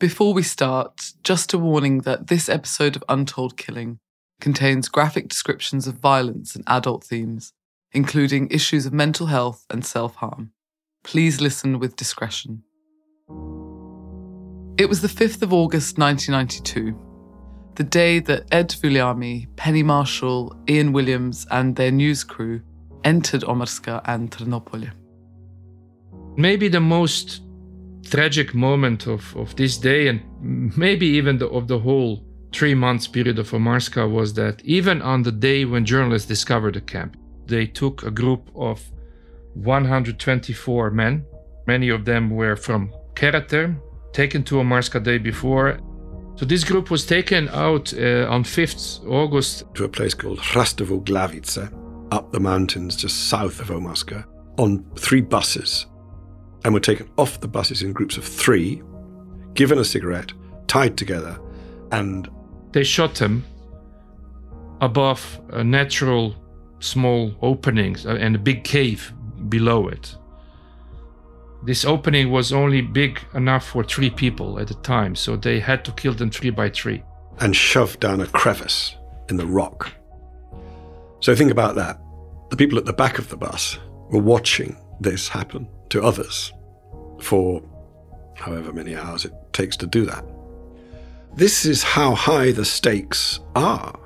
Before we start, just a warning that this episode of Untold Killing contains graphic descriptions of violence and adult themes, including issues of mental health and self harm. Please listen with discretion. It was the 5th of August 1992, the day that Ed Vulliamy, Penny Marshall, Ian Williams, and their news crew entered Omarska and Trnopolje. Maybe the most tragic moment of, of this day and maybe even the, of the whole three months period of Omarska was that even on the day when journalists discovered the camp, they took a group of 124 men. Many of them were from Keraterm, taken to Omarska day before. So this group was taken out uh, on 5th August to a place called Hrastova Glavica, up the mountains just south of Omarska, on three buses and were taken off the buses in groups of three, given a cigarette, tied together, and. They shot them above a natural small opening uh, and a big cave below it. This opening was only big enough for three people at a time, so they had to kill them three by three. And shoved down a crevice in the rock. So think about that. The people at the back of the bus were watching this happen to others for however many hours it takes to do that. This is how high the stakes are.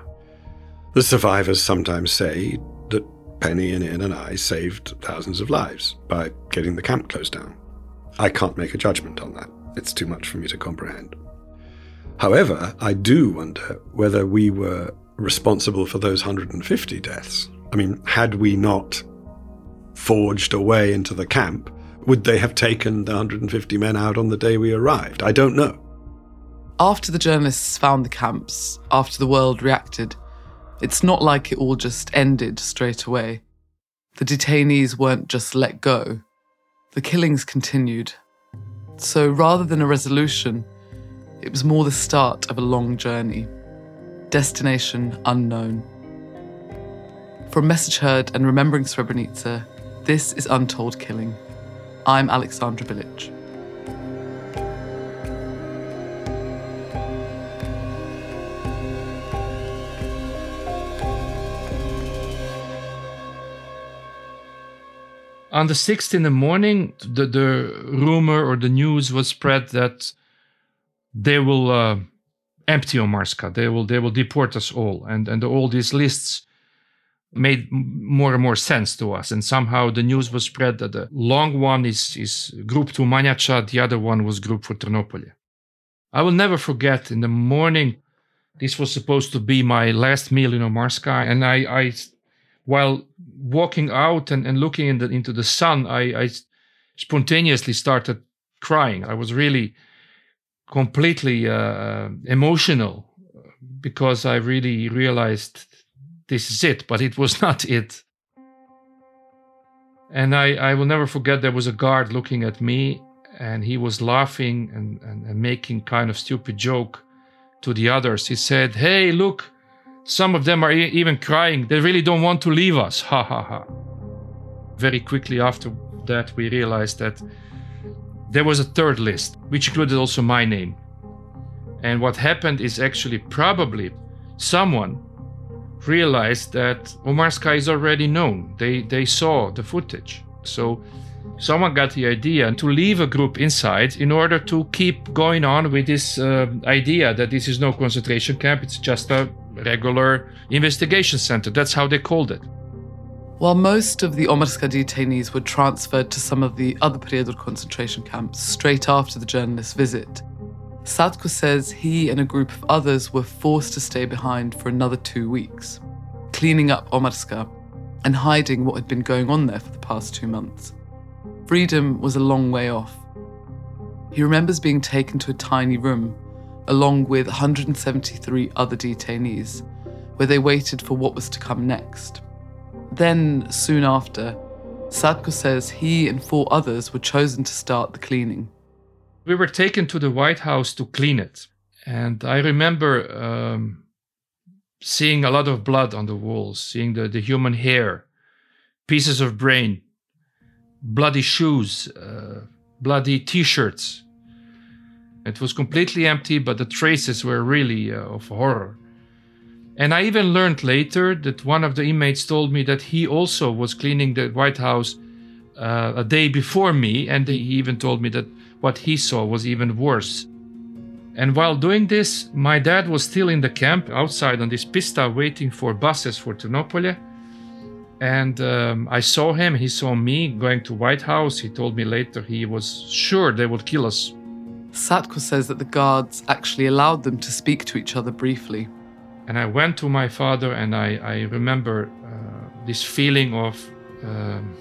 The survivors sometimes say that Penny and Ian and I saved thousands of lives by getting the camp closed down. I can't make a judgment on that. It's too much for me to comprehend. However, I do wonder whether we were responsible for those 150 deaths. I mean, had we not forged a way into the camp, would they have taken the 150 men out on the day we arrived? I don't know. After the journalists found the camps, after the world reacted, it's not like it all just ended straight away. The detainees weren't just let go, the killings continued. So rather than a resolution, it was more the start of a long journey. Destination unknown. From Message Heard and Remembering Srebrenica, this is Untold Killing. I'm Alexandra Bilic. On the 6th in the morning, the, the rumor or the news was spread that they will uh, empty Omarska. They will they will deport us all, and and all these lists made more and more sense to us. And somehow the news was spread that the long one is, is group to Manjača, the other one was group for Trnopolje. I will never forget in the morning, this was supposed to be my last meal in Omarska. And I, I while walking out and, and looking in the, into the sun, I, I spontaneously started crying. I was really completely uh, emotional because I really realized this is it, but it was not it. And I, I will never forget there was a guard looking at me and he was laughing and, and, and making kind of stupid joke to the others. He said, Hey, look, some of them are e- even crying. They really don't want to leave us. Ha ha ha. Very quickly after that, we realized that there was a third list, which included also my name. And what happened is actually probably someone realized that Omarska is already known. They, they saw the footage. So someone got the idea to leave a group inside in order to keep going on with this uh, idea that this is no concentration camp, it's just a regular investigation center. That's how they called it. While most of the Omarska detainees were transferred to some of the other Prijedor concentration camps straight after the journalist's visit, Satko says he and a group of others were forced to stay behind for another two weeks, cleaning up Omarska and hiding what had been going on there for the past two months. Freedom was a long way off. He remembers being taken to a tiny room along with 173 other detainees, where they waited for what was to come next. Then, soon after, Satko says he and four others were chosen to start the cleaning we were taken to the White House to clean it. And I remember um, seeing a lot of blood on the walls, seeing the, the human hair, pieces of brain, bloody shoes, uh, bloody t shirts. It was completely empty, but the traces were really uh, of horror. And I even learned later that one of the inmates told me that he also was cleaning the White House uh, a day before me, and he even told me that what he saw was even worse. And while doing this, my dad was still in the camp outside on this pista waiting for buses for Trnopolje. And um, I saw him, he saw me going to White House. He told me later he was sure they would kill us. Satko says that the guards actually allowed them to speak to each other briefly. And I went to my father, and I, I remember uh, this feeling of. Um,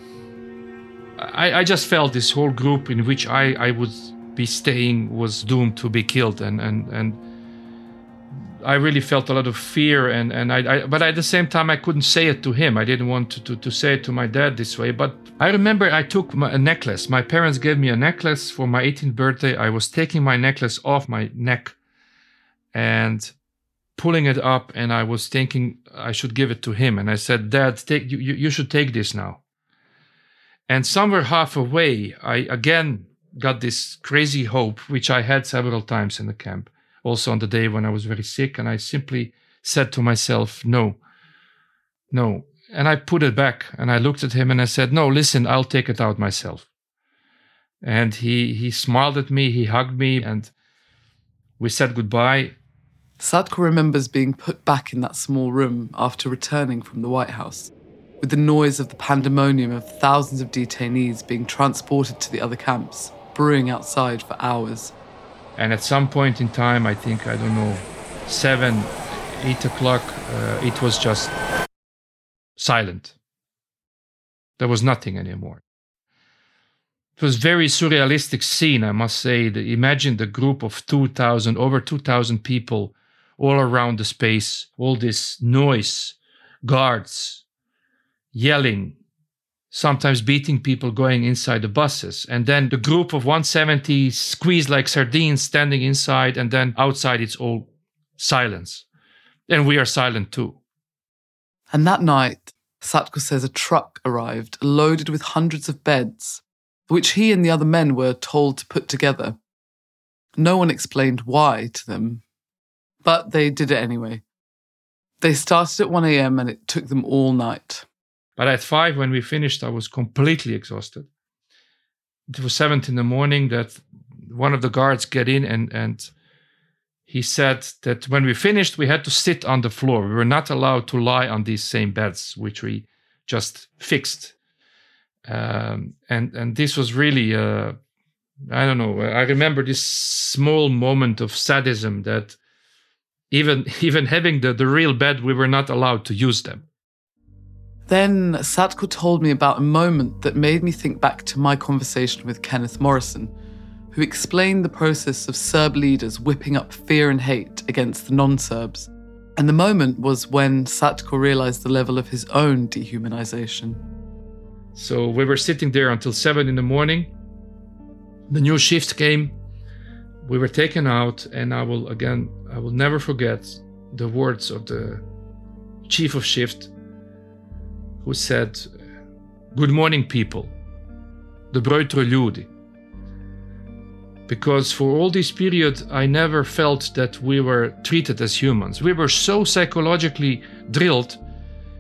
I, I, just felt this whole group in which I, I would be staying was doomed to be killed, and and and I really felt a lot of fear, and and I, I but at the same time I couldn't say it to him. I didn't want to, to, to say it to my dad this way. But I remember I took my, a necklace. My parents gave me a necklace for my 18th birthday. I was taking my necklace off my neck, and pulling it up and I was thinking I should give it to him. And I said, Dad, take you, you should take this now. And somewhere halfway, I again got this crazy hope, which I had several times in the camp, also on the day when I was very sick. And I simply said to myself, No, no. And I put it back and I looked at him and I said, No, listen, I'll take it out myself. And he he smiled at me, he hugged me, and we said goodbye. Satko remembers being put back in that small room after returning from the White House, with the noise of the pandemonium of thousands of detainees being transported to the other camps, brewing outside for hours. And at some point in time, I think, I don't know, seven, eight o'clock, uh, it was just silent. There was nothing anymore. It was very surrealistic scene, I must say. Imagine the group of 2,000, over 2,000 people all around the space, all this noise, guards yelling, sometimes beating people going inside the buses. And then the group of 170 squeezed like sardines standing inside, and then outside it's all silence. And we are silent too. And that night, Satko says a truck arrived loaded with hundreds of beds, which he and the other men were told to put together. No one explained why to them, but they did it anyway. They started at 1 a.m. and it took them all night. But at 5, when we finished, I was completely exhausted. It was 7 in the morning that one of the guards get in and, and he said that when we finished, we had to sit on the floor. We were not allowed to lie on these same beds, which we just fixed. Um, and and this was really, uh, I don't know. I remember this small moment of sadism that even even having the, the real bed, we were not allowed to use them. Then Satko told me about a moment that made me think back to my conversation with Kenneth Morrison, who explained the process of Serb leaders whipping up fear and hate against the non Serbs. And the moment was when Satko realized the level of his own dehumanization. So we were sitting there until seven in the morning. The new shift came. We were taken out, and I will again I will never forget the words of the chief of shift who said, Good morning, people. The Breutre ljudi. Because for all this period, I never felt that we were treated as humans. We were so psychologically drilled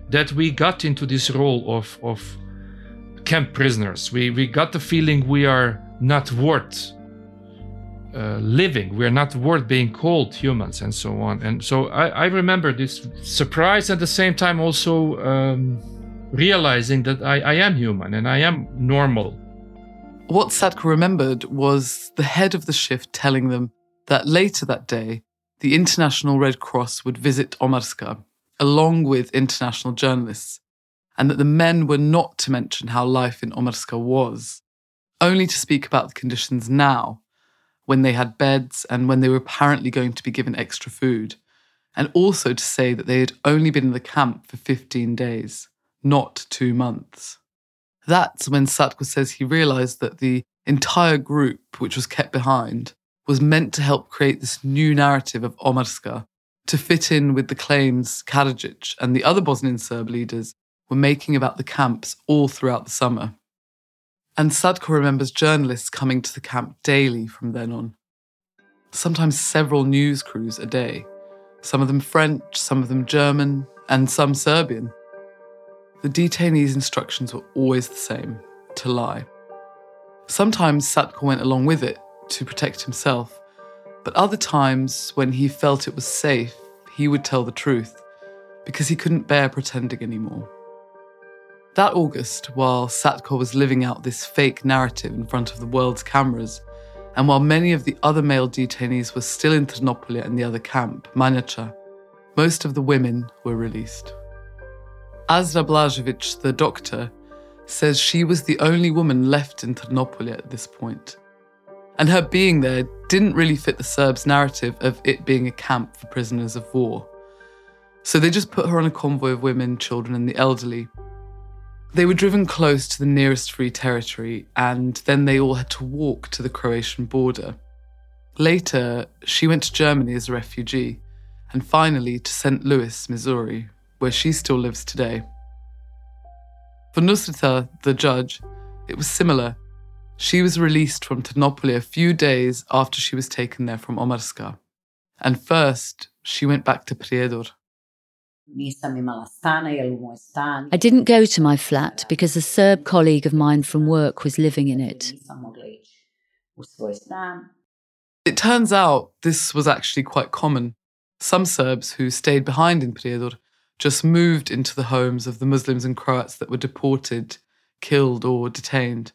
that we got into this role of, of camp prisoners. We, we got the feeling we are not worth uh, living. We're not worth being called humans and so on. And so I, I remember this surprise at the same time also um, realizing that I, I am human and I am normal. What Satko remembered was the head of the shift telling them that later that day, the International Red Cross would visit Omarska, along with international journalists, and that the men were not to mention how life in Omarska was, only to speak about the conditions now when they had beds and when they were apparently going to be given extra food, and also to say that they had only been in the camp for 15 days, not two months. That's when Satko says he realized that the entire group, which was kept behind, was meant to help create this new narrative of Omarska to fit in with the claims Karadzic and the other Bosnian Serb leaders were making about the camps all throughout the summer. And Satko remembers journalists coming to the camp daily from then on. sometimes several news crews a day, some of them French, some of them German, and some Serbian. The detainees' instructions were always the same to lie. Sometimes Satko went along with it to protect himself, but other times, when he felt it was safe, he would tell the truth because he couldn't bear pretending anymore. That August, while Satko was living out this fake narrative in front of the world's cameras, and while many of the other male detainees were still in Trnopolje and the other camp, Manjača, most of the women were released. Azra Blažević, the doctor, says she was the only woman left in Trnopolje at this point. And her being there didn't really fit the Serbs' narrative of it being a camp for prisoners of war. So they just put her on a convoy of women, children, and the elderly, they were driven close to the nearest free territory, and then they all had to walk to the Croatian border. Later, she went to Germany as a refugee, and finally to St. Louis, Missouri, where she still lives today. For Nusreta, the judge, it was similar. She was released from Trnopolje a few days after she was taken there from Omarska. And first, she went back to Prijedor. I didn't go to my flat because a Serb colleague of mine from work was living in it. It turns out this was actually quite common. Some Serbs who stayed behind in Prijedor just moved into the homes of the Muslims and Croats that were deported, killed, or detained.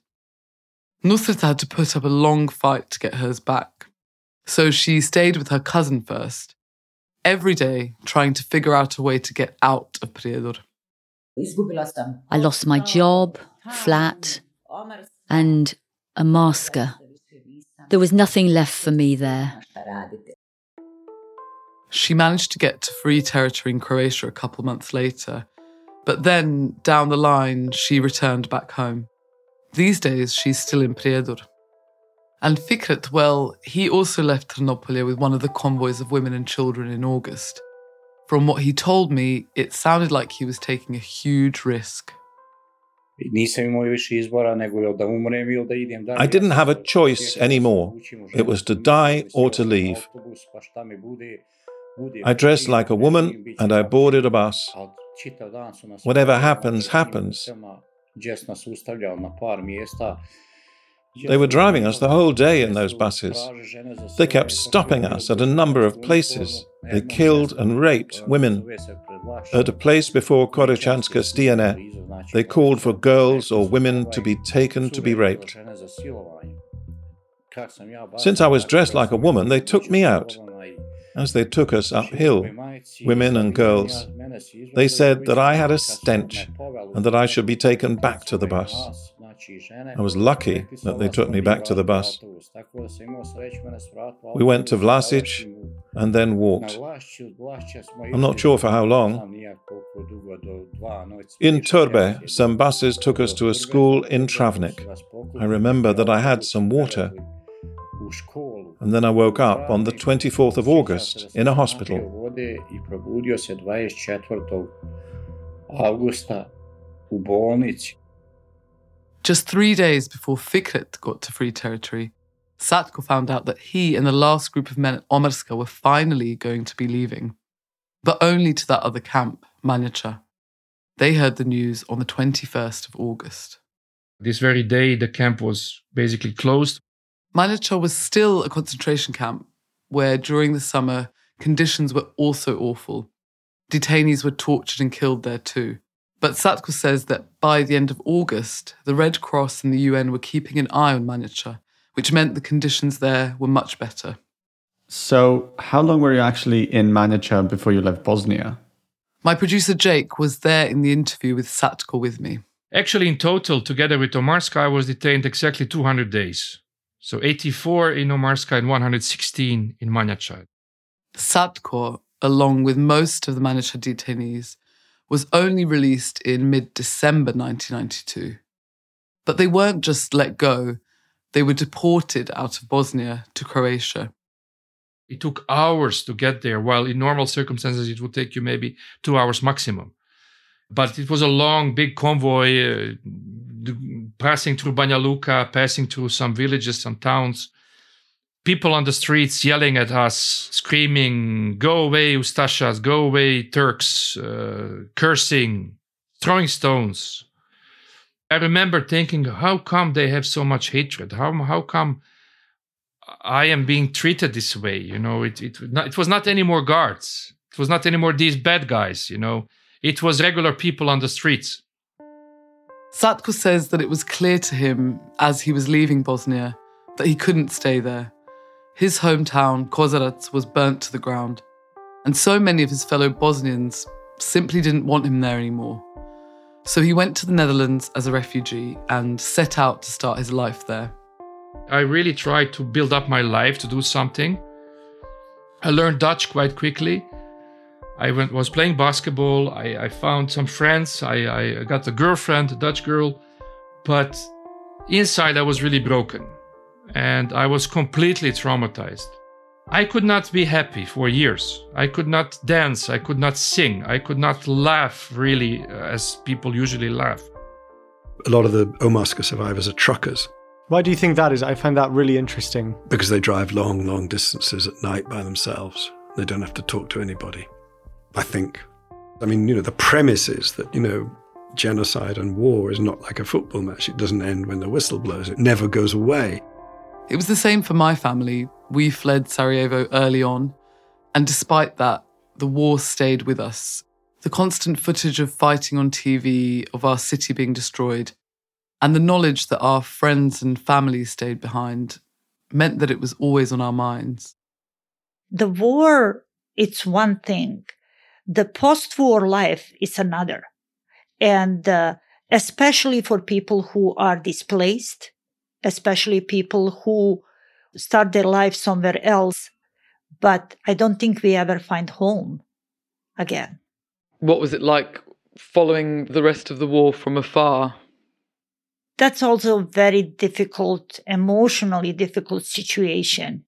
Nusreta had to put up a long fight to get hers back. So she stayed with her cousin first, every day trying to figure out a way to get out of Prijedor. I lost my job, flat, and a masker. There was nothing left for me there. She managed to get to free territory in Croatia a couple months later, but then down the line, she returned back home. These days, she's still in Prijedor. And Fikret, well, he also left Trnopolje with one of the convoys of women and children in August. From what he told me, it sounded like he was taking a huge risk. I didn't have a choice anymore. It was to die or to leave. I dressed like a woman and I boarded a bus. Whatever happens, happens. They were driving us the whole day in those buses. They kept stopping us at a number of places. They killed and raped women. At a place before Korićanske Stijene, they called for girls or women to be taken to be raped. Since I was dressed like a woman, they took me out. As they took us uphill, women and girls, they said that I had a stench and that I should be taken back to the bus. I was lucky that they took me back to the bus. We went to Vlasic and then walked. I'm not sure for how long. In Turbe, some buses took us to a school in Travnik. I remember that I had some water. And then I woke up on the 24th of August in a hospital. Just three days before Fikret got to free territory, Satko found out that he and the last group of men at Omarska were finally going to be leaving, but only to that other camp, Manjača. They heard the news on the 21st of August. This very day, the camp was basically closed. Manjača was still a concentration camp where during the summer conditions were also awful. Detainees were tortured and killed there too. But Satko says that by the end of August, the Red Cross and the UN were keeping an eye on Manjača, which meant the conditions there were much better. So, how long were you actually in Manjača before you left Bosnia? My producer Jake was there in the interview with Satko with me. Actually, in total, together with Omarska, I was detained exactly 200 days. So 84 in Omarska and 116 in Manjača. Satko, along with most of the Manjača detainees, was only released in mid December 1992. But they weren't just let go, they were deported out of Bosnia to Croatia. It took hours to get there, while in normal circumstances it would take you maybe two hours maximum. But it was a long, big convoy uh, passing through Banja Luka, passing through some villages, some towns. people on the streets yelling at us, screaming, Go away, Ustashas, go away, Turks, uh, cursing, throwing stones. I remember thinking, how come they have so much hatred? How, how come I am being treated this way? You know, it, it, it was not any more guards. It was not anymore these bad guys, you know. It was regular people on the streets. Satko says that it was clear to him as he was leaving Bosnia that he couldn't stay there. His hometown, Kozarac, was burnt to the ground, and so many of his fellow Bosnians simply didn't want him there anymore. So he went to the Netherlands as a refugee and set out to start his life there. I really tried to build up my life to do something. I learned Dutch quite quickly. I went, was playing basketball. I, I found some friends. I, I got a girlfriend, a Dutch girl. But inside, I was really broken and I was completely traumatized. I could not be happy for years. I could not dance. I could not sing. I could not laugh really uh, as people usually laugh. A lot of the Omarska survivors are truckers. Why do you think that is? I find that really interesting. Because they drive long, long distances at night by themselves. They don't have to talk to anybody. I think. I mean, you know, the premise is that, you know, genocide and war is not like a football match. It doesn't end when the whistle blows, it never goes away. It was the same for my family. We fled Sarajevo early on, and despite that, the war stayed with us. The constant footage of fighting on TV, of our city being destroyed, and the knowledge that our friends and family stayed behind meant that it was always on our minds. The war, it's one thing. The post war life is another. And uh, especially for people who are displaced, especially people who start their life somewhere else. But I don't think we ever find home again. What was it like following the rest of the war from afar? That's also a very difficult, emotionally difficult situation.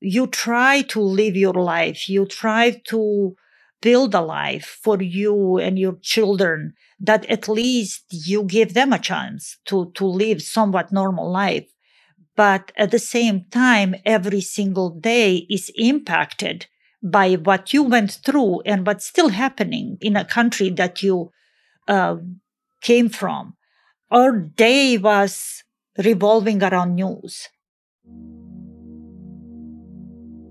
You try to live your life. You try to build a life for you and your children that at least you give them a chance to, to live somewhat normal life. But at the same time, every single day is impacted by what you went through and what's still happening in a country that you uh, came from. Our day was revolving around news.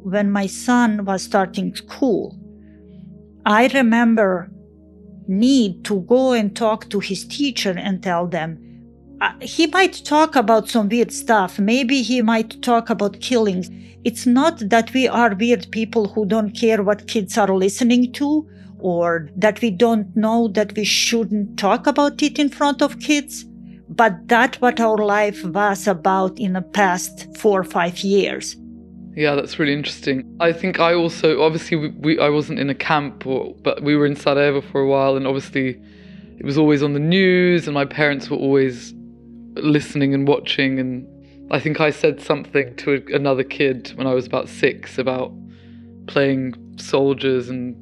When my son was starting school, I remember need to go and talk to his teacher and tell them. Uh, he might talk about some weird stuff. Maybe he might talk about killings. It's not that we are weird people who don't care what kids are listening to or that we don't know that we shouldn't talk about it in front of kids but that what our life was about in the past 4 or 5 years yeah, that's really interesting. I think I also obviously we, we, I wasn't in a camp, or, but we were in Sarajevo for a while, and obviously it was always on the news, and my parents were always listening and watching. And I think I said something to another kid when I was about six about playing soldiers and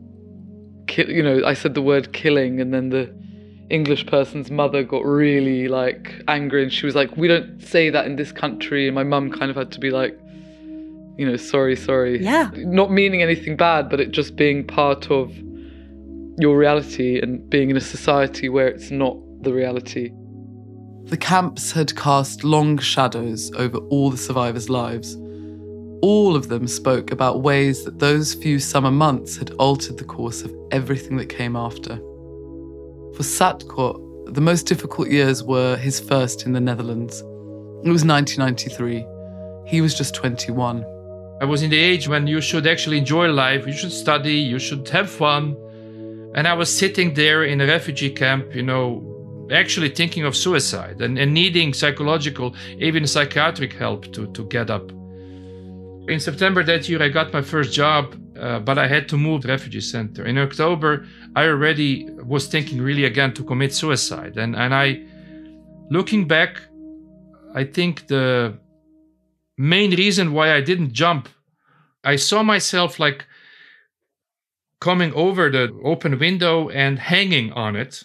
ki- you know I said the word killing, and then the English person's mother got really like angry, and she was like, "We don't say that in this country." And my mum kind of had to be like you know, sorry, sorry. Yeah. Not meaning anything bad, but it just being part of your reality and being in a society where it's not the reality. The camps had cast long shadows over all the survivors' lives. All of them spoke about ways that those few summer months had altered the course of everything that came after. For Satko, the most difficult years were his first in the Netherlands. It was 1993. He was just 21. I was in the age when you should actually enjoy life, you should study, you should have fun. And I was sitting there in a refugee camp, you know, actually thinking of suicide and, and needing psychological, even psychiatric help to, to get up. In September that year, I got my first job, uh, but I had to move refugee center. In October, I already was thinking really again to commit suicide. And, and I, looking back, I think the main reason why I didn't jump. I saw myself like coming over the open window and hanging on it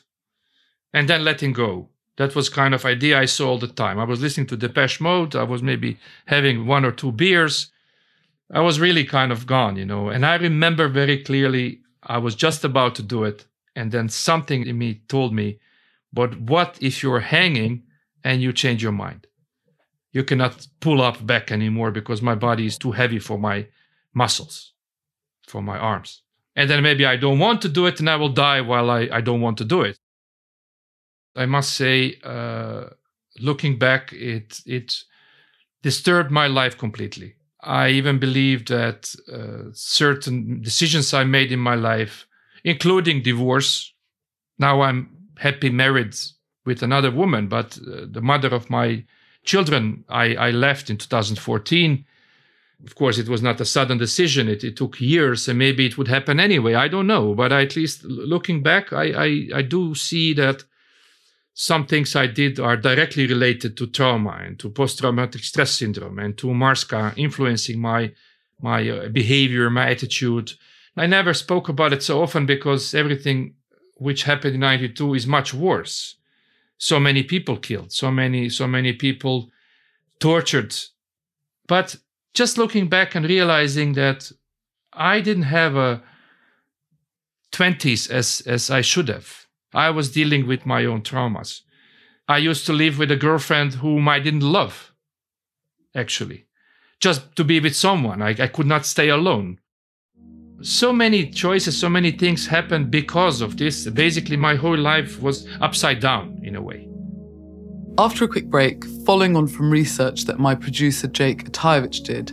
and then letting go. That was kind of idea I saw all the time. I was listening to Depeche Mode. I was maybe having one or two beers. I was really kind of gone, you know. And I remember very clearly I was just about to do it. And then something in me told me, but what if you're hanging and you change your mind? You cannot pull up back anymore because my body is too heavy for my muscles, for my arms. And then maybe I don't want to do it and I will die while I, I don't want to do it. I must say, uh, looking back, it, it disturbed my life completely. I even believe that uh, certain decisions I made in my life, including divorce, now I'm happy married with another woman, but uh, the mother of my children I, I left in 2014 of course, it was not a sudden decision. It, it took years, and maybe it would happen anyway. I don't know. But at least looking back, I, I, I do see that some things I did are directly related to trauma and to post-traumatic stress syndrome and to Marska influencing my my uh, behavior, my attitude. I never spoke about it so often because everything which happened in 92 is much worse. So many people killed, so many so many people tortured. But just looking back and realizing that I didn't have a 20s as, as I should have. I was dealing with my own traumas. I used to live with a girlfriend whom I didn't love, actually, just to be with someone. I, I could not stay alone. So many choices, so many things happened because of this. Basically, my whole life was upside down in a way. After a quick break, following on from research that my producer Jake Atayevich did,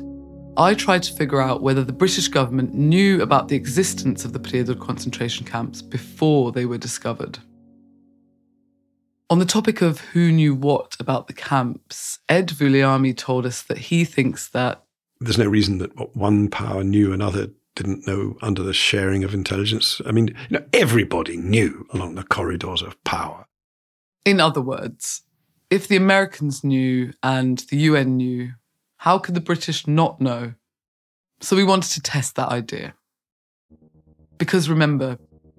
I tried to figure out whether the British government knew about the existence of the Prijedor concentration camps before they were discovered. On the topic of who knew what about the camps, Ed Vulliamy told us that he thinks that there's no reason that one power knew another didn't know under the sharing of intelligence. I mean, you know, everybody knew along the corridors of power. In other words, if the Americans knew and the UN knew, how could the British not know? So we wanted to test that idea. Because remember,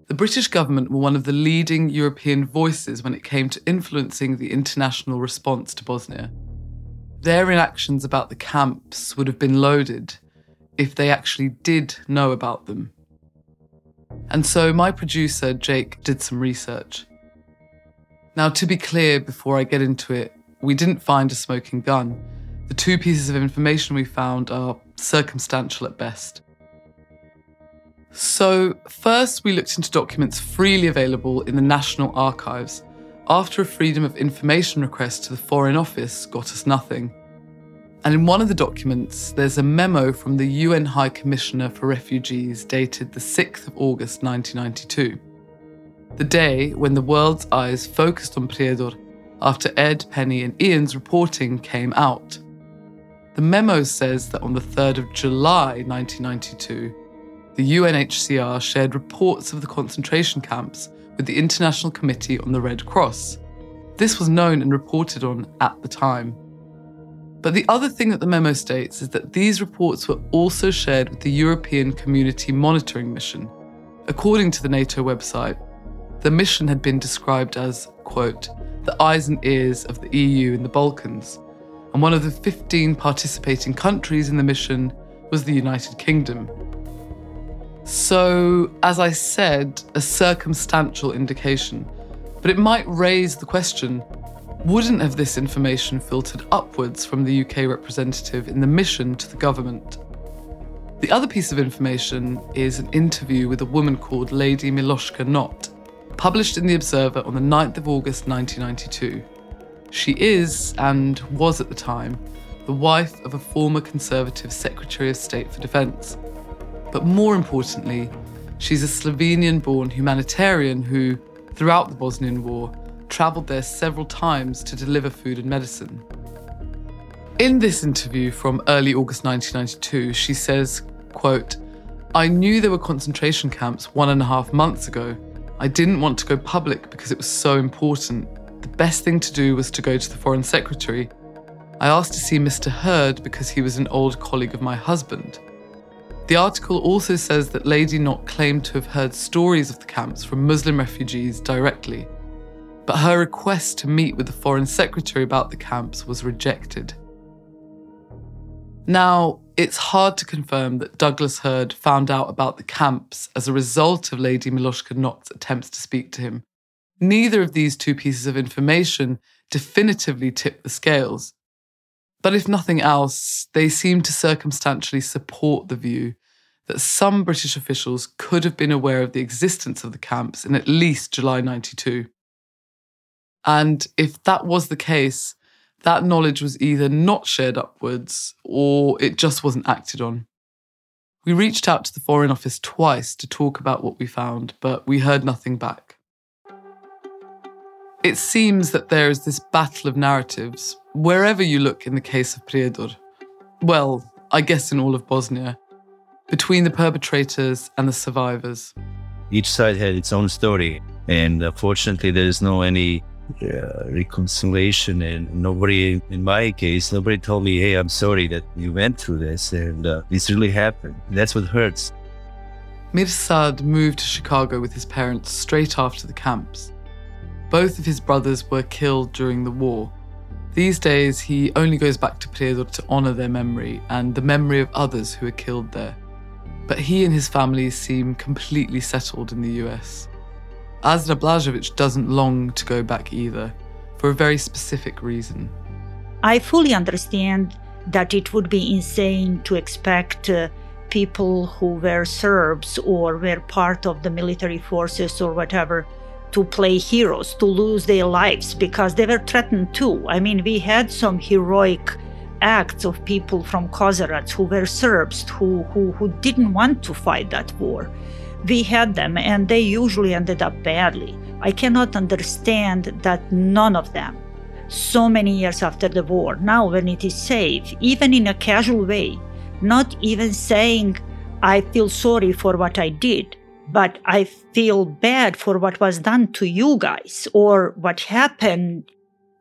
the British government were one of the leading European voices when it came to influencing the international response to Bosnia. Their inactions about the camps would have been loaded if they actually did know about them. And so my producer, Jake, did some research. Now, to be clear before I get into it, we didn't find a smoking gun. The two pieces of information we found are circumstantial at best. So, first, we looked into documents freely available in the National Archives after a Freedom of Information request to the Foreign Office got us nothing. And in one of the documents, there's a memo from the UN High Commissioner for Refugees dated the 6th of August 1992 the day when the world's eyes focused on Prijedor after Ed, Penny, and Ian's reporting came out. The memo says that on the 3rd of July 1992, the UNHCR shared reports of the concentration camps with the International Committee on the Red Cross. This was known and reported on at the time. But the other thing that the memo states is that these reports were also shared with the European Community Monitoring Mission. According to the NATO website, the mission had been described as, quote, the eyes and ears of the EU in the Balkans, and one of the 15 participating countries in the mission was the United Kingdom. So, as I said, a circumstantial indication, but it might raise the question wouldn't have this information filtered upwards from the UK representative in the mission to the government? The other piece of information is an interview with a woman called Lady Miloshka Nott, published in The Observer on the 9th of August 1992. She is, and was at the time, the wife of a former Conservative Secretary of State for Defence. But more importantly, she's a Slovenian born humanitarian who, throughout the Bosnian War, travelled there several times to deliver food and medicine. In this interview from early August 1992, she says, quote, I knew there were concentration camps one and a half months ago, I didn't want to go public because it was so important. The best thing to do was to go to the Foreign Secretary. I asked to see Mr. Hurd because he was an old colleague of my husband. The article also says that Lady Nott claimed to have heard stories of the camps from Muslim refugees directly. But her request to meet with the Foreign Secretary about the camps was rejected. Now, it's hard to confirm that Douglas Hurd found out about the camps as a result of Lady Miloshka Nott's attempts to speak to him. Neither of these two pieces of information definitively tip the scales. But if nothing else, they seem to circumstantially support the view that some British officials could have been aware of the existence of the camps in at least July 92. And if that was the case, that knowledge was either not shared upwards or it just wasn't acted on. We reached out to the Foreign Office twice to talk about what we found, but we heard nothing back. It seems that there is this battle of narratives wherever you look in the case of Prijedor. Well, I guess in all of Bosnia, between the perpetrators and the survivors. Each side had its own story, and uh, fortunately, there is no any uh, reconciliation. And nobody, in my case, nobody told me, "Hey, I'm sorry that you went through this, and uh, this really happened." That's what hurts. Mirsad moved to Chicago with his parents straight after the camps. Both of his brothers were killed during the war. These days, he only goes back to Prijedor to honor their memory and the memory of others who were killed there. But he and his family seem completely settled in the US. Azra Blažević doesn't long to go back either, for a very specific reason. I fully understand that it would be insane to expect uh, people who were Serbs or were part of the military forces or whatever to play heroes, to lose their lives because they were threatened too. I mean, we had some heroic acts of people from Kozarac who were Serbs who, who, who didn't want to fight that war. We had them and they usually ended up badly. I cannot understand that none of them, so many years after the war, now when it is safe, even in a casual way, not even saying, I feel sorry for what I did, but I feel bad for what was done to you guys or what happened.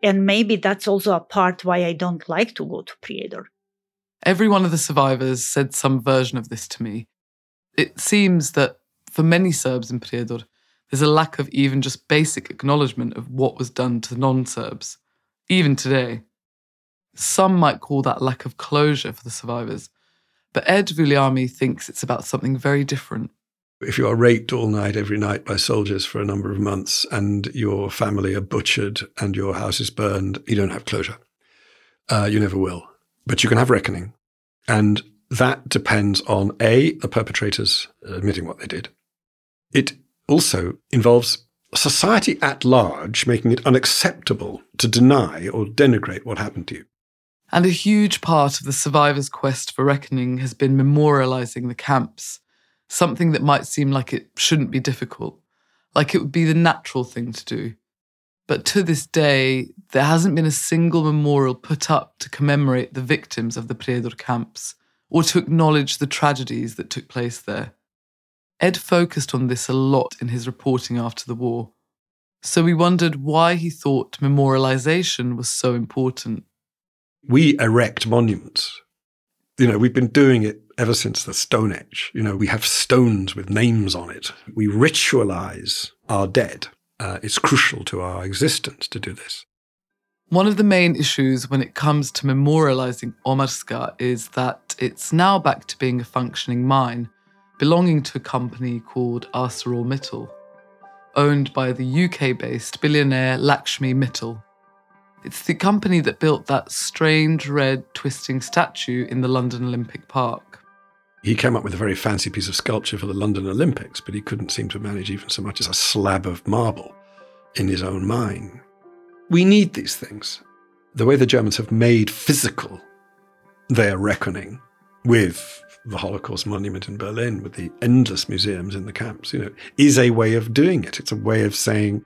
And maybe that's also a part why I don't like to go to Prijedor. Every one of the survivors said some version of this to me. It seems that for many Serbs in Prijedor, there's a lack of even just basic acknowledgement of what was done to non Serbs, even today. Some might call that lack of closure for the survivors, but Ed Vulliamy thinks it's about something very different. If you are raped all night, every night by soldiers for a number of months, and your family are butchered and your house is burned, you don't have closure. Uh, you never will. But you can have reckoning. And that depends on A, the perpetrators admitting what they did. It also involves society at large making it unacceptable to deny or denigrate what happened to you. And a huge part of the survivors' quest for reckoning has been memorializing the camps something that might seem like it shouldn't be difficult, like it would be the natural thing to do. But to this day, there hasn't been a single memorial put up to commemorate the victims of the Prijedor camps or to acknowledge the tragedies that took place there. Ed focused on this a lot in his reporting after the war. So we wondered why he thought memorialization was so important. We erect monuments. You know, we've been doing it ever since the Stone Age. You know, we have stones with names on it. We ritualize our dead. Uh, it's crucial to our existence to do this. One of the main issues when it comes to memorializing Omarska is that it's now back to being a functioning mine, belonging to a company called ArcelorMittal, owned by the UK based billionaire Lakshmi Mittal. It's the company that built that strange red twisting statue in the London Olympic Park. He came up with a very fancy piece of sculpture for the London Olympics, but he couldn't seem to manage even so much as a slab of marble in his own mine. We need these things. The way the Germans have made physical their reckoning with the Holocaust monument in Berlin, with the endless museums in the camps, you know, is a way of doing it. It's a way of saying,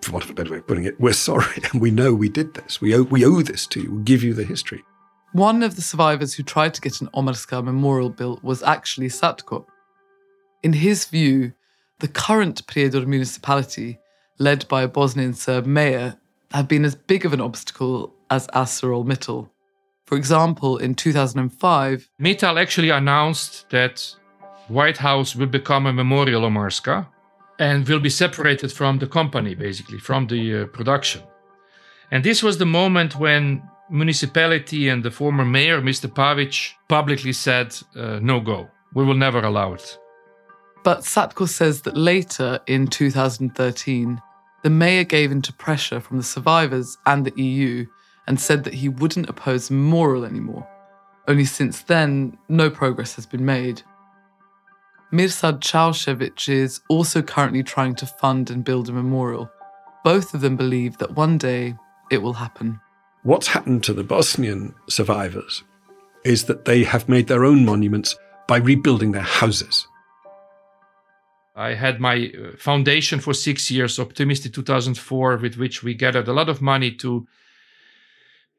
for want of a better way of putting it, we're sorry and we know we did this. We owe, we owe this to you. We'll give you the history. One of the survivors who tried to get an Omarska memorial built was actually Satko. In his view, the current Prijedor municipality, led by a Bosnian Serb mayor, had been as big of an obstacle as ArcelorMittal. For example, in 2005, Mittal actually announced that White House will become a memorial Omarska, and will be separated from the company, basically, from the uh, production. And this was the moment when municipality and the former mayor, Mr. Pavic, publicly said, uh, no go. We will never allow it. But Satko says that later, in 2013, the mayor gave in to pressure from the survivors and the EU and said that he wouldn't oppose memorial anymore. Only since then, no progress has been made. Mirsad Caushevich is also currently trying to fund and build a memorial. Both of them believe that one day it will happen. What's happened to the Bosnian survivors is that they have made their own monuments by rebuilding their houses. I had my uh, foundation for six years, Optimist 2004, with which we gathered a lot of money to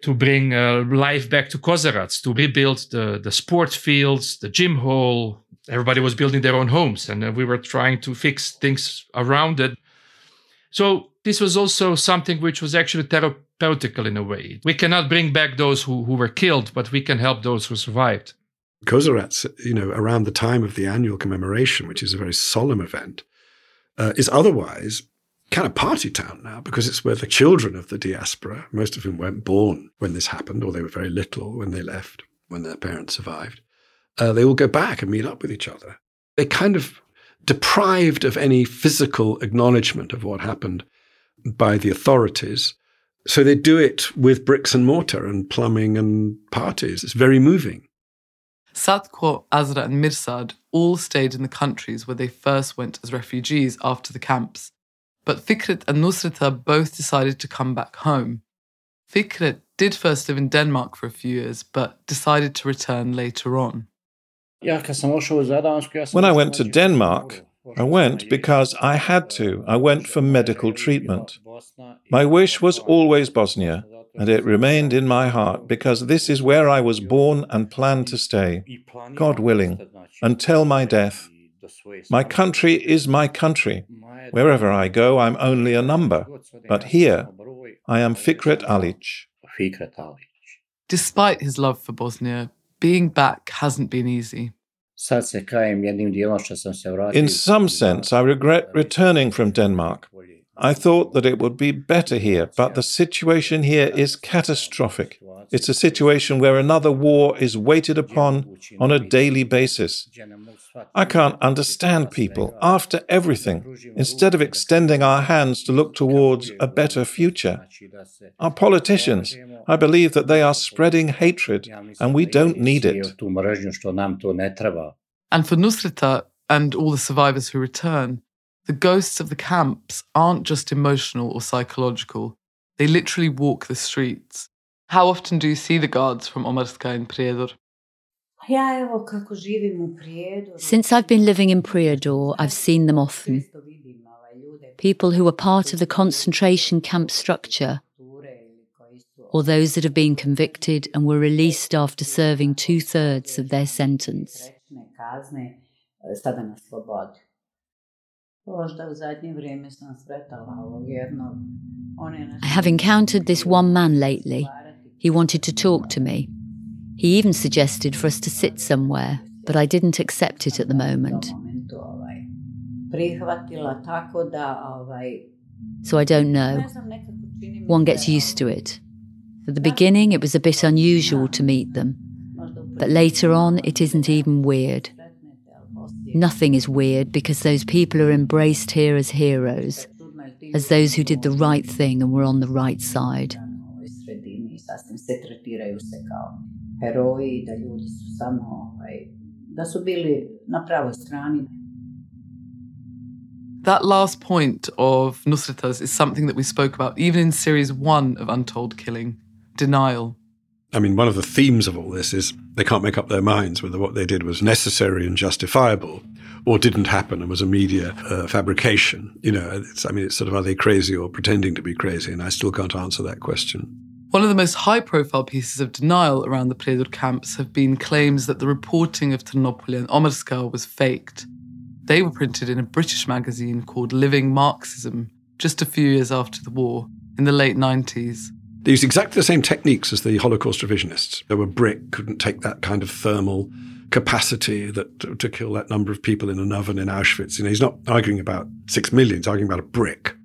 to bring uh, life back to Kozarac, to rebuild the, the sports fields, the gym hall, everybody was building their own homes and uh, we were trying to fix things around it. So this was also something which was actually therapeutical in a way. We cannot bring back those who, who were killed, but we can help those who survived. Kozarac, you know, around the time of the annual commemoration, which is a very solemn event, uh, is otherwise kind of party town now because it's where the children of the diaspora, most of whom weren't born when this happened, or they were very little when they left, when their parents survived, uh, they all go back and meet up with each other. They're kind of deprived of any physical acknowledgement of what happened by the authorities. So they do it with bricks and mortar and plumbing and parties. It's very moving. Satko, Azra, and Mirsad all stayed in the countries where they first went as refugees after the camps. But Fikret and Nusreta both decided to come back home. Fikret did first live in Denmark for a few years, but decided to return later on. When I went to Denmark, I went because I had to. I went for medical treatment. My wish was always Bosnia, and it remained in my heart because this is where I was born and planned to stay, God willing, until my death. My country is my country. Wherever I go, I'm only a number. But here, I am Fikret Alic. Despite his love for Bosnia, being back hasn't been easy. In some sense, I regret returning from Denmark. I thought that it would be better here, but the situation here is catastrophic. It's a situation where another war is waited upon on a daily basis. I can't understand people, after everything, instead of extending our hands to look towards a better future. Our politicians, I believe that they are spreading hatred, and we don't need it. And for Nusreta and all the survivors who return, the ghosts of the camps aren't just emotional or psychological, they literally walk the streets. How often do you see the guards from Omarska in Prijedor? Since I've been living in Prijedor, I've seen them often. People who were part of the concentration camp structure, or those that have been convicted and were released after serving two thirds of their sentence. I have encountered this one man lately. He wanted to talk to me. He even suggested for us to sit somewhere, but I didn't accept it at the moment. So I don't know. One gets used to it. At the beginning, it was a bit unusual to meet them, but later on, it isn't even weird. Nothing is weird because those people are embraced here as heroes, as those who did the right thing and were on the right side. That last point of Nusreta's is something that we spoke about even in series one of Untold Killing denial. I mean, one of the themes of all this is they can't make up their minds whether what they did was necessary and justifiable or didn't happen and was a media uh, fabrication. You know, I mean, it's sort of are they crazy or pretending to be crazy? And I still can't answer that question. One of the most high profile pieces of denial around the Prijedor camps have been claims that the reporting of Trnopolje and Omarska was faked. They were printed in a British magazine called Living Marxism just a few years after the war, in the late 90s. They used exactly the same techniques as the Holocaust revisionists. They were brick, couldn't take that kind of thermal capacity that to, to kill that number of people in an oven in Auschwitz. You know, he's not arguing about six million; he's arguing about a brick.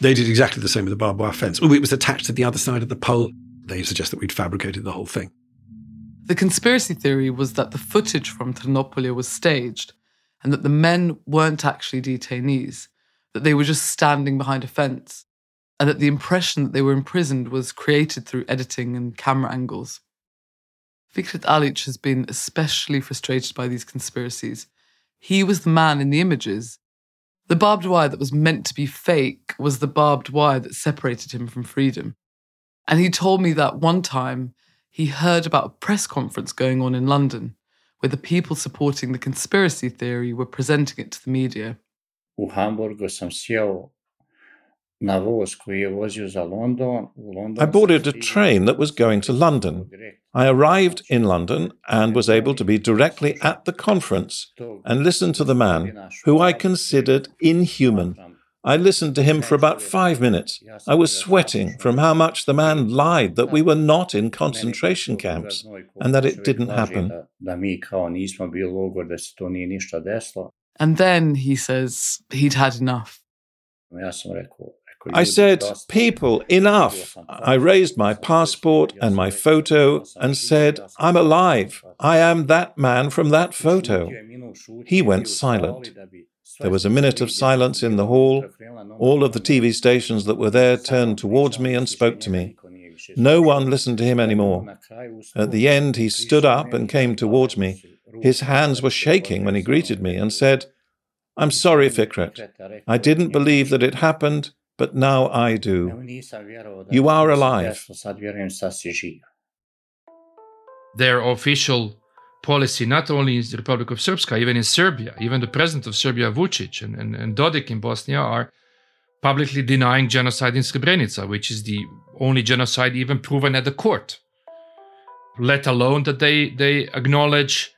They did exactly the same with the barbed wire fence. Oh, it was attached to the other side of the pole. They suggest that we'd fabricated the whole thing. The conspiracy theory was that the footage from Trnopolje was staged and that the men weren't actually detainees, that they were just standing behind a fence, and that the impression that they were imprisoned was created through editing and camera angles. Fikret Alic has been especially frustrated by these conspiracies. He was the man in the images. The barbed wire that was meant to be fake was the barbed wire that separated him from freedom. And he told me that one time he heard about a press conference going on in London where the people supporting the conspiracy theory were presenting it to the media. I boarded a train that was going to London. I arrived in London and was able to be directly at the conference and listen to the man who I considered inhuman. I listened to him for about five minutes. I was sweating from how much the man lied that we were not in concentration camps and that it didn't happen. And then he says he'd had enough. I said, People, enough. I raised my passport and my photo and said, I'm alive. I am that man from that photo. He went silent. There was a minute of silence in the hall. All of the TV stations that were there turned towards me and spoke to me. No one listened to him anymore. At the end, he stood up and came towards me. His hands were shaking when he greeted me and said, I'm sorry, Fikret. I didn't believe that it happened, but now I do. You are alive. Their official policy, not only in the Republic of Srpska, even in Serbia, even the president of Serbia, Vucic, and, and, and Dodik in Bosnia are publicly denying genocide in Srebrenica, which is the only genocide even proven at the court. Let alone that they, they acknowledge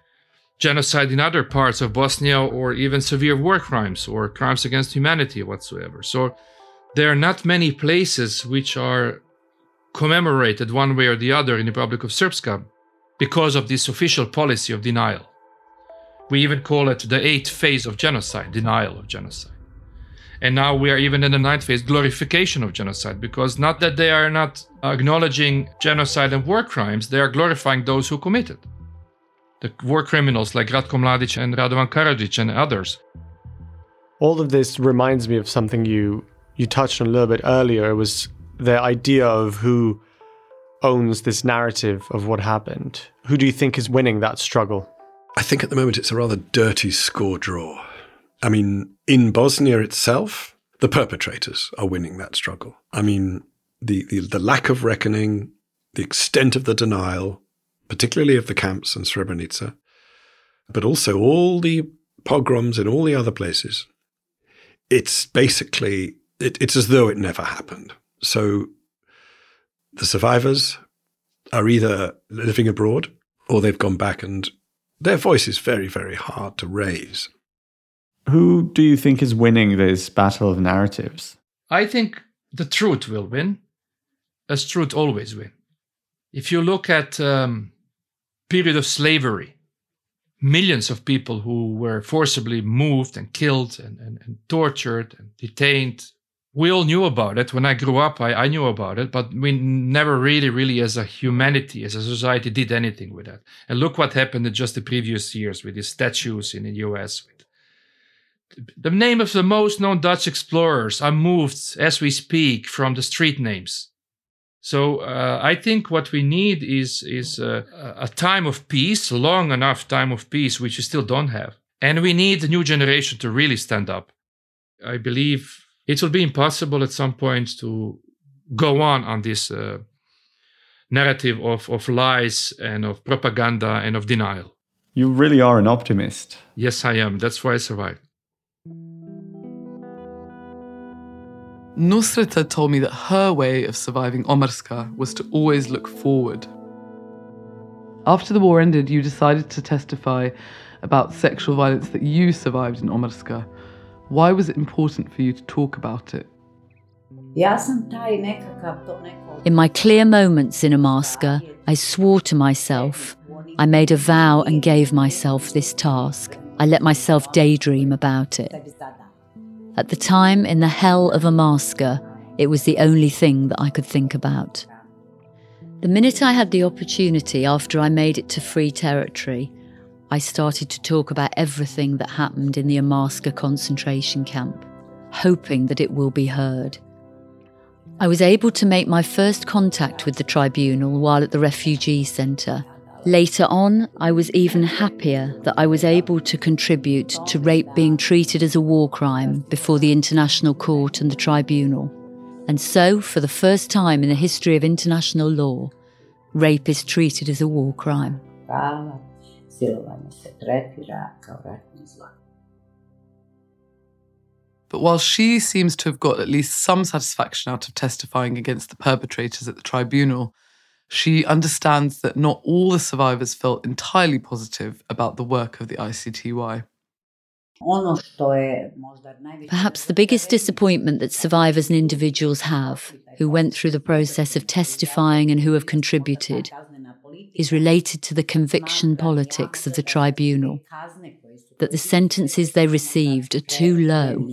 genocide in other parts of Bosnia or even severe war crimes or crimes against humanity whatsoever. So there are not many places which are commemorated one way or the other in the Republic of Srpska because of this official policy of denial. We even call it the eighth phase of genocide, denial of genocide. And now we are even in the ninth phase, glorification of genocide, because not that they are not acknowledging genocide and war crimes, they are glorifying those who committed the war criminals like Ratko Mladic and Radovan Karadzic and others. All of this reminds me of something you you touched on a little bit earlier. Was the idea of who owns this narrative of what happened. Who do you think is winning that struggle? I think at the moment it's a rather dirty score draw. I mean, in Bosnia itself, the perpetrators are winning that struggle. I mean, the, the, the lack of reckoning, the extent of the denial, particularly of the camps and Srebrenica, but also all the pogroms in all the other places. It's basically, it, it's as though it never happened. So the survivors are either living abroad or they've gone back and their voice is very, very hard to raise. Who do you think is winning this battle of narratives? I think the truth will win, as truth always win. If you look at um, period of slavery, millions of people who were forcibly moved and killed and, and, and, tortured and detained. We all knew about it. When I grew up, I, I knew about it, but we never really, really, as a humanity, as a society, did anything with that. And look what happened in just the previous years with these statues in the US. The name of the most known Dutch explorers are moved as we speak from the street names so uh, I think what we need is is uh, a time of peace, long enough time of peace, which we still don't have, and we need the new generation to really stand up. I believe it will be impossible at some point to go on on this uh, narrative of of lies and of propaganda and of denial. You really are an optimist. Yes, I am. That's why I survived. Nusreta told me that her way of surviving Omarska was to always look forward. After the war ended, you decided to testify about sexual violence that you survived in Omarska. Why was it important for you to talk about it? In my clear moments in Omarska, I swore to myself I made a vow and gave myself this task. I let myself daydream about it. At the time, in the hell of Omarska, it was the only thing that I could think about. The minute I had the opportunity after I made it to free territory, I started to talk about everything that happened in the Omarska concentration camp, hoping that it will be heard. I was able to make my first contact with the tribunal while at the refugee centre. Later on, I was even happier that I was able to contribute to rape being treated as a war crime before the International Court and the tribunal. And so, for the first time in the history of international law, rape is treated as a war crime. But while she seems to have got at least some satisfaction out of testifying against the perpetrators at the tribunal, she understands that not all the survivors felt entirely positive about the work of the ICTY. Perhaps the biggest disappointment that survivors and individuals have, who went through the process of testifying and who have contributed, is related to the conviction politics of the tribunal, that the sentences they received are too low.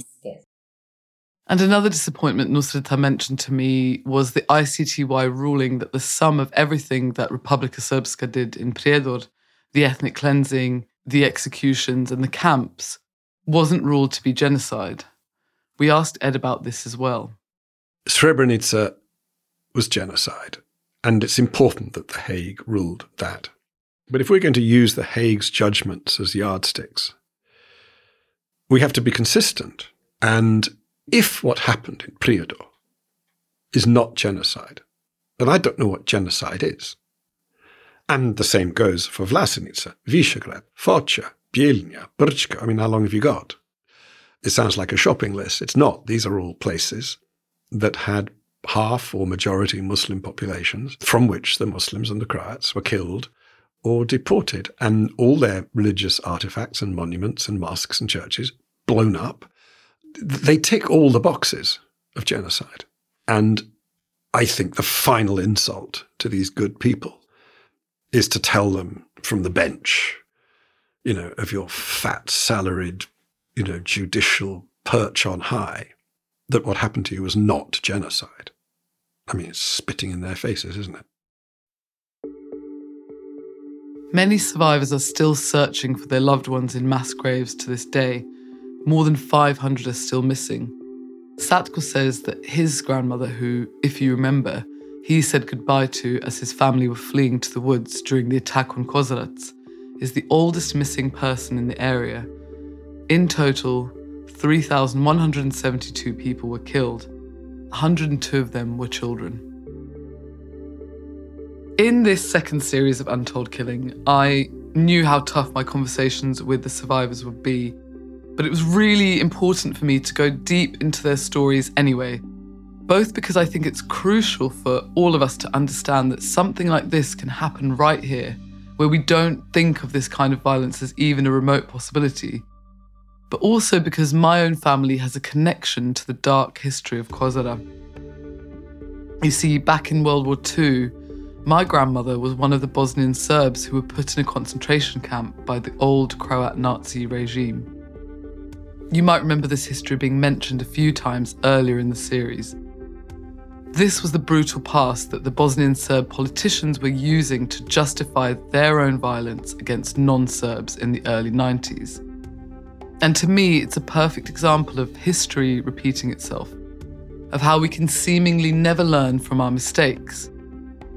And another disappointment Nusreta mentioned to me was the ICTY ruling that the sum of everything that Republika Srpska did in Prijedor, the ethnic cleansing, the executions, and the camps, wasn't ruled to be genocide. We asked Ed about this as well. Srebrenica was genocide, and it's important that The Hague ruled that. But if we're going to use The Hague's judgments as yardsticks, we have to be consistent. And if what happened in Prijedor is not genocide, then I don't know what genocide is. And the same goes for Vlasenica, Visegrad, Foča, Bijeljina, Brčko. I mean, how long have you got? It sounds like a shopping list. It's not. These are all places that had half or majority Muslim populations from which the Muslims and the Croats were killed or deported, and all their religious artifacts and monuments and mosques and churches blown up. They tick all the boxes of genocide. And I think the final insult to these good people is to tell them from the bench you know, of your fat, salaried, you know, judicial perch on high, that what happened to you was not genocide. I mean, it's spitting in their faces, isn't it? Many survivors are still searching for their loved ones in mass graves to this day. More than 500 are still missing. Satko says that his grandmother, who, if you remember, he said goodbye to as his family were fleeing to the woods during the attack on Kozarac, is the oldest missing person in the area. In total, 3,172 people were killed. 102 of them were children. In this second series of Untold Killing, I knew how tough my conversations with the survivors would be, but it was really important for me to go deep into their stories anyway, both because I think it's crucial for all of us to understand that something like this can happen right here where we don't think of this kind of violence as even a remote possibility, but also because my own family has a connection to the dark history of Kozara. You see, back in World War II, my grandmother was one of the Bosnian Serbs who were put in a concentration camp by the old Croat Nazi regime. You might remember this history being mentioned a few times earlier in the series. This was the brutal past that the Bosnian Serb politicians were using to justify their own violence against non Serbs in the early 90s. And to me, it's a perfect example of history repeating itself, of how we can seemingly never learn from our mistakes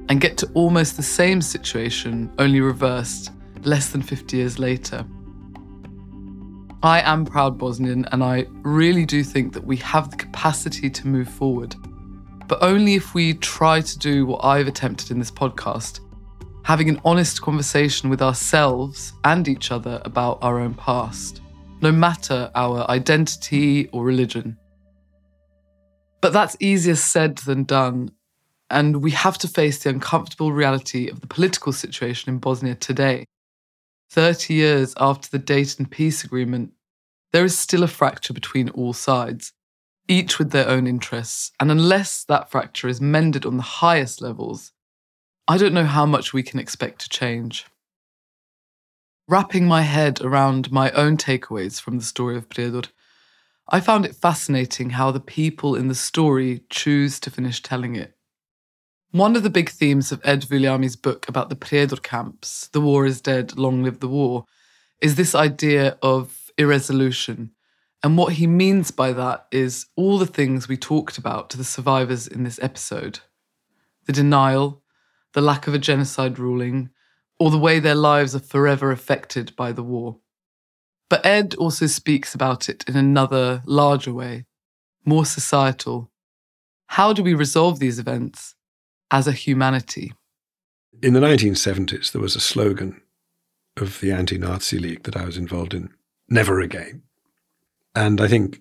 and get to almost the same situation, only reversed less than 50 years later. I am proud Bosnian, and I really do think that we have the capacity to move forward but only if we try to do what I've attempted in this podcast having an honest conversation with ourselves and each other about our own past, no matter our identity or religion. But that's easier said than done, and we have to face the uncomfortable reality of the political situation in Bosnia today. 30 years after the Dayton Peace Agreement, there is still a fracture between all sides each with their own interests. And unless that fracture is mended on the highest levels, I don't know how much we can expect to change. Wrapping my head around my own takeaways from the story of Prijedor, I found it fascinating how the people in the story choose to finish telling it. One of the big themes of Ed Vulliamy's book about the Prijedor camps, The War is Dead, Long Live the War, is this idea of irresolution. And what he means by that is all the things we talked about to the survivors in this episode the denial, the lack of a genocide ruling, or the way their lives are forever affected by the war. But Ed also speaks about it in another, larger way, more societal. How do we resolve these events as a humanity? In the 1970s, there was a slogan of the anti Nazi League that I was involved in never again. And I think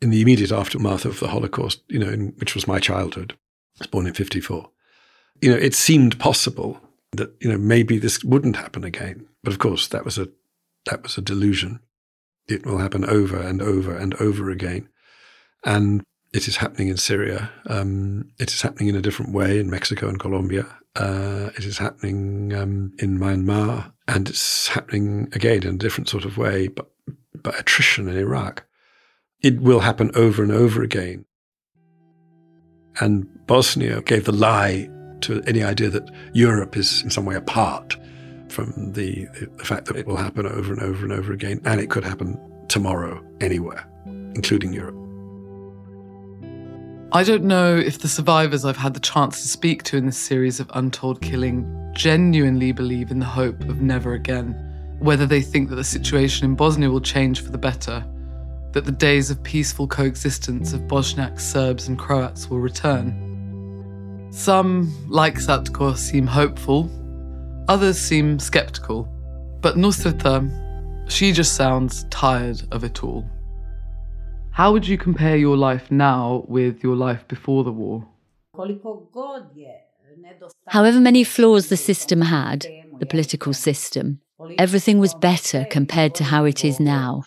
in the immediate aftermath of the Holocaust, you know, in, which was my childhood, I was born in 54, you know, it seemed possible that, you know, maybe this wouldn't happen again. But of course, that was a that was a delusion. It will happen over and over and over again. And it is happening in Syria. Um, it is happening in a different way in Mexico and Colombia. Uh, it is happening um, in Myanmar. And it's happening again in a different sort of way, but by attrition in Iraq. It will happen over and over again. And Bosnia gave the lie to any idea that Europe is in some way apart from the, the fact that it will happen over and over and over again, and it could happen tomorrow anywhere, including Europe. I don't know if the survivors I've had the chance to speak to in this series of Untold Killing genuinely believe in the hope of never again, whether they think that the situation in Bosnia will change for the better, that the days of peaceful coexistence of Bosniaks, Serbs, and Croats will return. Some, like Satko, seem hopeful, Others seem skeptical, but Nusreta, she just sounds tired of it all. How would you compare your life now with your life before the war? However many flaws the system had, the political system, everything was better compared to how it is now.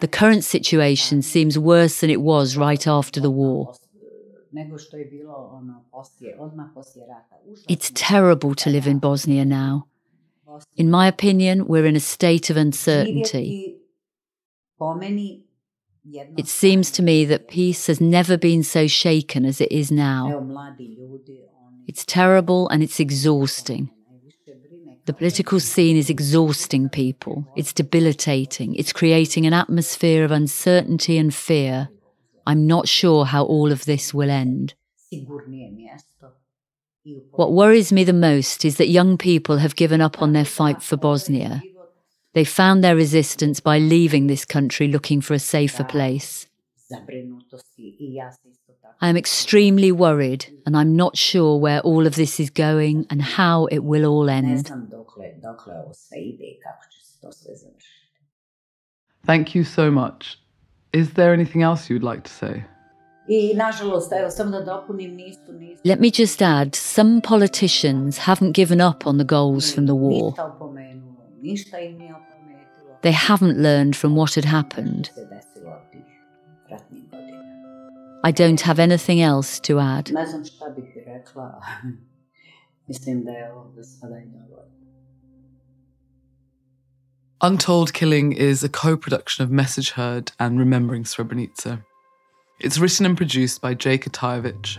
The current situation seems worse than it was right after the war. It's terrible to live in Bosnia now. In my opinion, we're in a state of uncertainty. It seems to me that peace has never been so shaken as it is now. It's terrible and it's exhausting. The political scene is exhausting people. It's debilitating. It's creating an atmosphere of uncertainty and fear. I'm not sure how all of this will end. What worries me the most is that young people have given up on their fight for Bosnia. They found their resistance by leaving this country looking for a safer place. I am extremely worried, and I'm not sure where all of this is going and how it will all end. Thank you so much. Is there anything else you'd like to say? Let me just add some politicians haven't given up on the goals from the war. They haven't learned from what had happened. I don't have anything else to add. Untold Killing is a co production of Message Heard and Remembering Srebrenica. It's written and produced by Jake Atajevic.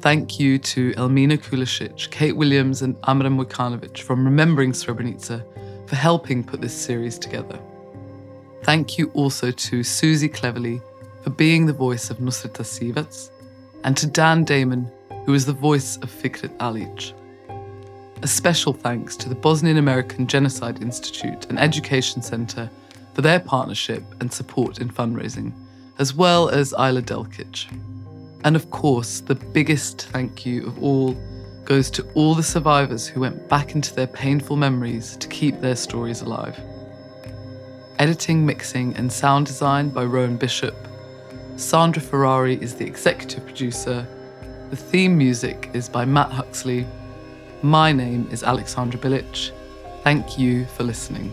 Thank you to Elmina Kulisic, Kate Williams, and Amram Wojkanovic from Remembering Srebrenica for helping put this series together. Thank you also to Susie Cleverly for being the voice of Nusreta Sivac, and to Dan Damon, who is the voice of Fikret Alic. A special thanks to the Bosnian American Genocide Institute and Education Center for their partnership and support in fundraising, as well as Isla Delkic. And of course, the biggest thank you of all goes to all the survivors who went back into their painful memories to keep their stories alive. Editing, mixing, and sound design by Rowan Bishop. Sandra Ferrari is the executive producer. The theme music is by Matt Huxley my name is Alexandra Bilic. Thank you for listening.